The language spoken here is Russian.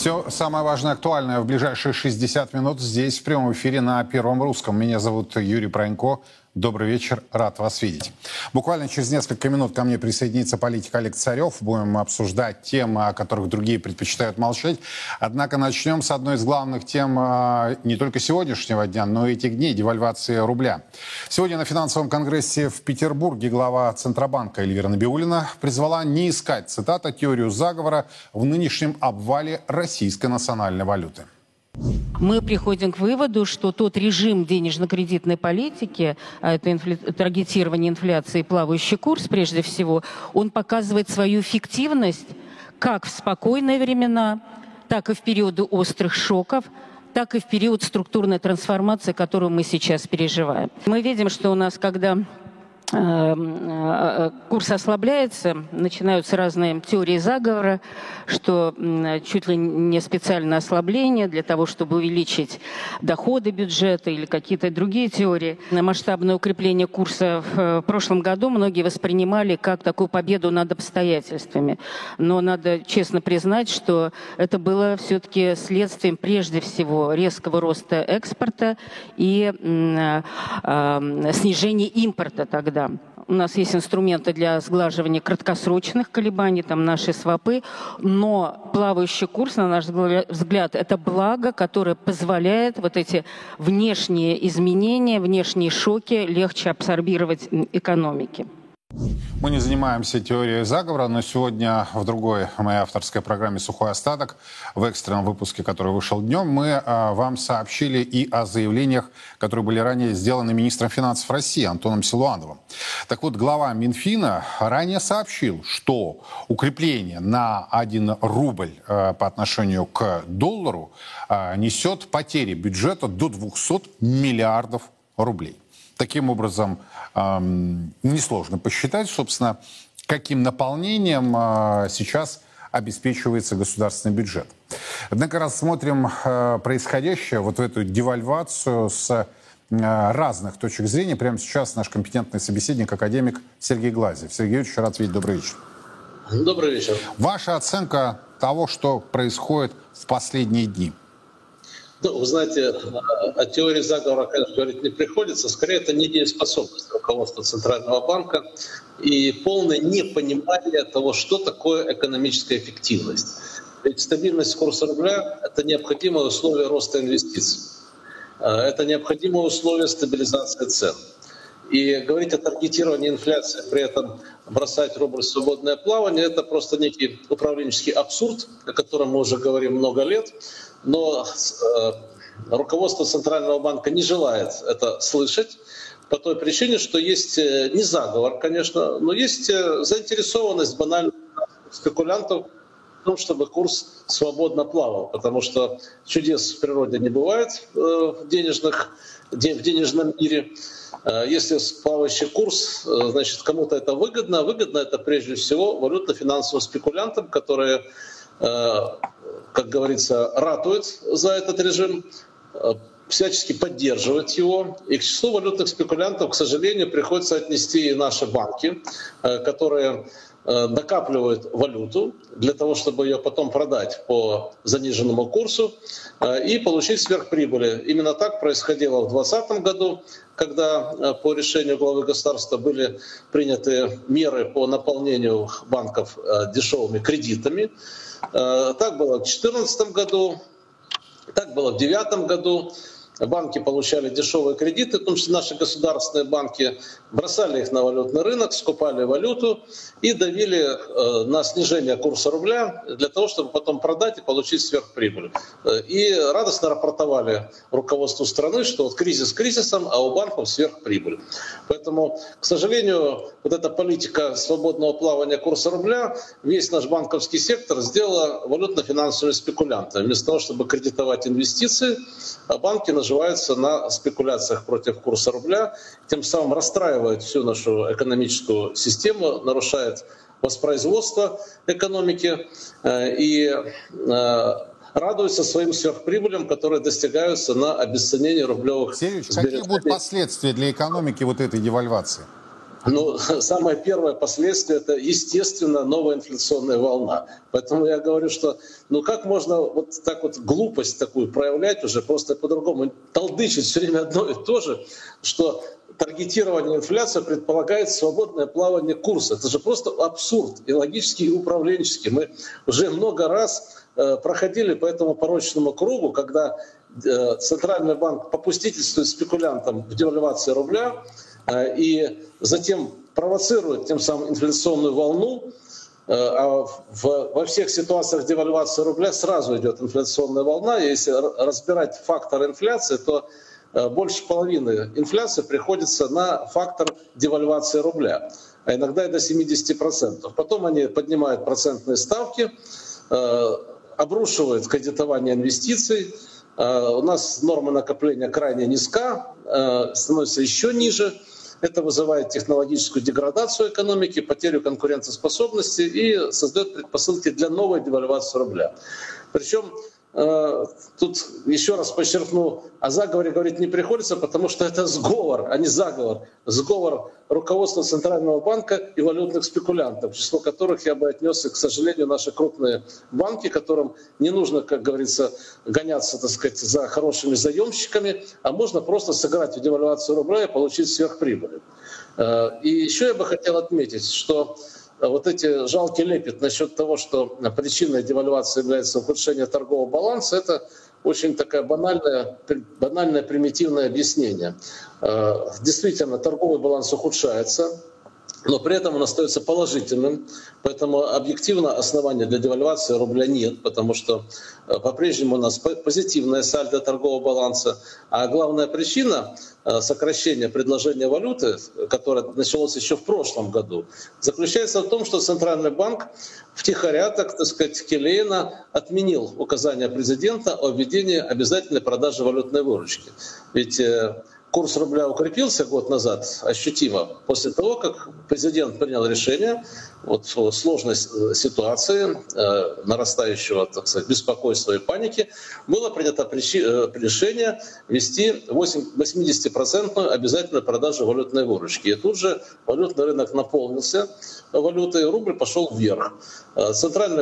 Все самое важное, актуальное в ближайшие 60 минут здесь, в прямом эфире на Первом Русском. Меня зовут Юрий Пронько. Добрый вечер, рад вас видеть. Буквально через несколько минут ко мне присоединится политик Олег Царев. Будем обсуждать темы, о которых другие предпочитают молчать. Однако начнем с одной из главных тем а, не только сегодняшнего дня, но и этих дней – девальвации рубля. Сегодня на финансовом конгрессе в Петербурге глава Центробанка Эльвира Набиулина призвала не искать, цитата, теорию заговора в нынешнем обвале российской национальной валюты мы приходим к выводу, что тот режим денежно-кредитной политики, а это инфля... таргетирование инфляции, плавающий курс прежде всего, он показывает свою эффективность как в спокойные времена, так и в периоды острых шоков, так и в период структурной трансформации, которую мы сейчас переживаем. Мы видим, что у нас, когда курс ослабляется, начинаются разные теории заговора, что чуть ли не специальное ослабление для того, чтобы увеличить доходы бюджета или какие-то другие теории. Масштабное укрепление курса в прошлом году многие воспринимали как такую победу над обстоятельствами. Но надо честно признать, что это было все-таки следствием прежде всего резкого роста экспорта и э, э, снижения импорта тогда да. У нас есть инструменты для сглаживания краткосрочных колебаний, там наши свопы, но плавающий курс, на наш взгляд, это благо, которое позволяет вот эти внешние изменения, внешние шоки легче абсорбировать экономики. Мы не занимаемся теорией заговора, но сегодня в другой моей авторской программе «Сухой остаток», в экстренном выпуске, который вышел днем, мы а, вам сообщили и о заявлениях, которые были ранее сделаны министром финансов России Антоном Силуановым. Так вот, глава Минфина ранее сообщил, что укрепление на 1 рубль а, по отношению к доллару а, несет потери бюджета до 200 миллиардов рублей. Таким образом, несложно посчитать, собственно, каким наполнением э, сейчас обеспечивается государственный бюджет. Однако рассмотрим э, происходящее, вот эту девальвацию с э, разных точек зрения. Прямо сейчас наш компетентный собеседник, академик Сергей Глазев. Сергей Юрьевич, рад видеть. Добрый вечер. Добрый вечер. Ваша оценка того, что происходит в последние дни – ну, вы знаете, о теории заговора, конечно, говорить не приходится. Скорее, это недееспособность руководства Центрального банка и полное непонимание того, что такое экономическая эффективность. Ведь стабильность курса рубля — это необходимое условие роста инвестиций. А, это необходимое условие стабилизации цен. И говорить о таргетировании инфляции, при этом бросать рубль в свободное плавание, это просто некий управленческий абсурд, о котором мы уже говорим много лет. Но э, руководство Центрального банка не желает это слышать по той причине, что есть э, не заговор, конечно, но есть э, заинтересованность банальных спекулянтов том, чтобы курс свободно плавал, потому что чудес в природе не бывает в, денежных, в денежном мире. Если плавающий курс, значит, кому-то это выгодно. Выгодно это прежде всего валютно-финансовым спекулянтам, которые как говорится, ратует за этот режим, э, всячески поддерживает его. И к числу валютных спекулянтов, к сожалению, приходится отнести и наши банки, э, которые э, накапливают валюту для того, чтобы ее потом продать по заниженному курсу и получить сверхприбыли. Именно так происходило в 2020 году, когда по решению главы государства были приняты меры по наполнению банков дешевыми кредитами. Э, так было в 2014 году, так было в 2009 году банки получали дешевые кредиты, потому что наши государственные банки бросали их на валютный рынок, скупали валюту и давили э, на снижение курса рубля для того, чтобы потом продать и получить сверхприбыль. Э, и радостно рапортовали руководству страны, что вот кризис кризисом, а у банков сверхприбыль. Поэтому, к сожалению, вот эта политика свободного плавания курса рубля, весь наш банковский сектор сделала валютно-финансовыми спекулянтами. Вместо того, чтобы кредитовать инвестиции, а банки нажимают наживаются на спекуляциях против курса рубля, тем самым расстраивают всю нашу экономическую систему, нарушает воспроизводство экономики э, и э, радуются своим сверхприбылям, которые достигаются на обесценении рублевых Сергеевич, какие будут последствия для экономики вот этой девальвации? Ну, самое первое последствие – это, естественно, новая инфляционная волна. Поэтому я говорю, что ну как можно вот так вот глупость такую проявлять уже просто по-другому, толдычить все время одно и то же, что таргетирование инфляции предполагает свободное плавание курса. Это же просто абсурд и логический, и управленческий. Мы уже много раз э, проходили по этому порочному кругу, когда э, Центральный банк попустительствует спекулянтам в девальвации рубля, и затем провоцирует тем самым инфляционную волну, а в, во всех ситуациях девальвации рубля сразу идет инфляционная волна. Если разбирать фактор инфляции, то э, больше половины инфляции приходится на фактор девальвации рубля, а иногда и до 70%. Потом они поднимают процентные ставки, обрушивают кредитование инвестиций, у нас норма накопления крайне низка, становится еще ниже – это вызывает технологическую деградацию экономики, потерю конкурентоспособности и создает предпосылки для новой девальвации рубля. Причем тут еще раз подчеркну, о заговоре говорить не приходится, потому что это сговор, а не заговор. Сговор руководства Центрального банка и валютных спекулянтов, число которых я бы отнес, к сожалению, наши крупные банки, которым не нужно, как говорится, гоняться, так сказать, за хорошими заемщиками, а можно просто сыграть в девальвацию рубля и получить сверхприбыль. Э, и еще я бы хотел отметить, что а вот эти жалкий лепет насчет того, что причиной девальвации является ухудшение торгового баланса, это очень такое банальное, банальное примитивное объяснение. А, действительно, торговый баланс ухудшается, но при этом он остается положительным. Поэтому объективно основания для девальвации рубля нет, потому что э, по-прежнему у нас позитивная сальдо торгового баланса. А главная причина э, сокращения предложения валюты, которое началось еще в прошлом году, заключается в том, что Центральный банк втихаря, так, так сказать, келейно отменил указание президента о введении обязательной продажи валютной выручки. Ведь э, курс рубля укрепился год назад ощутимо после того, как президент принял решение вот, в сложной ситуации э, нарастающего так сказать, беспокойства и паники, было принято причи, э, решение ввести 80% обязательную продажу валютной выручки. И тут же валютный рынок наполнился валютой, рубль пошел вверх. Э, Центральный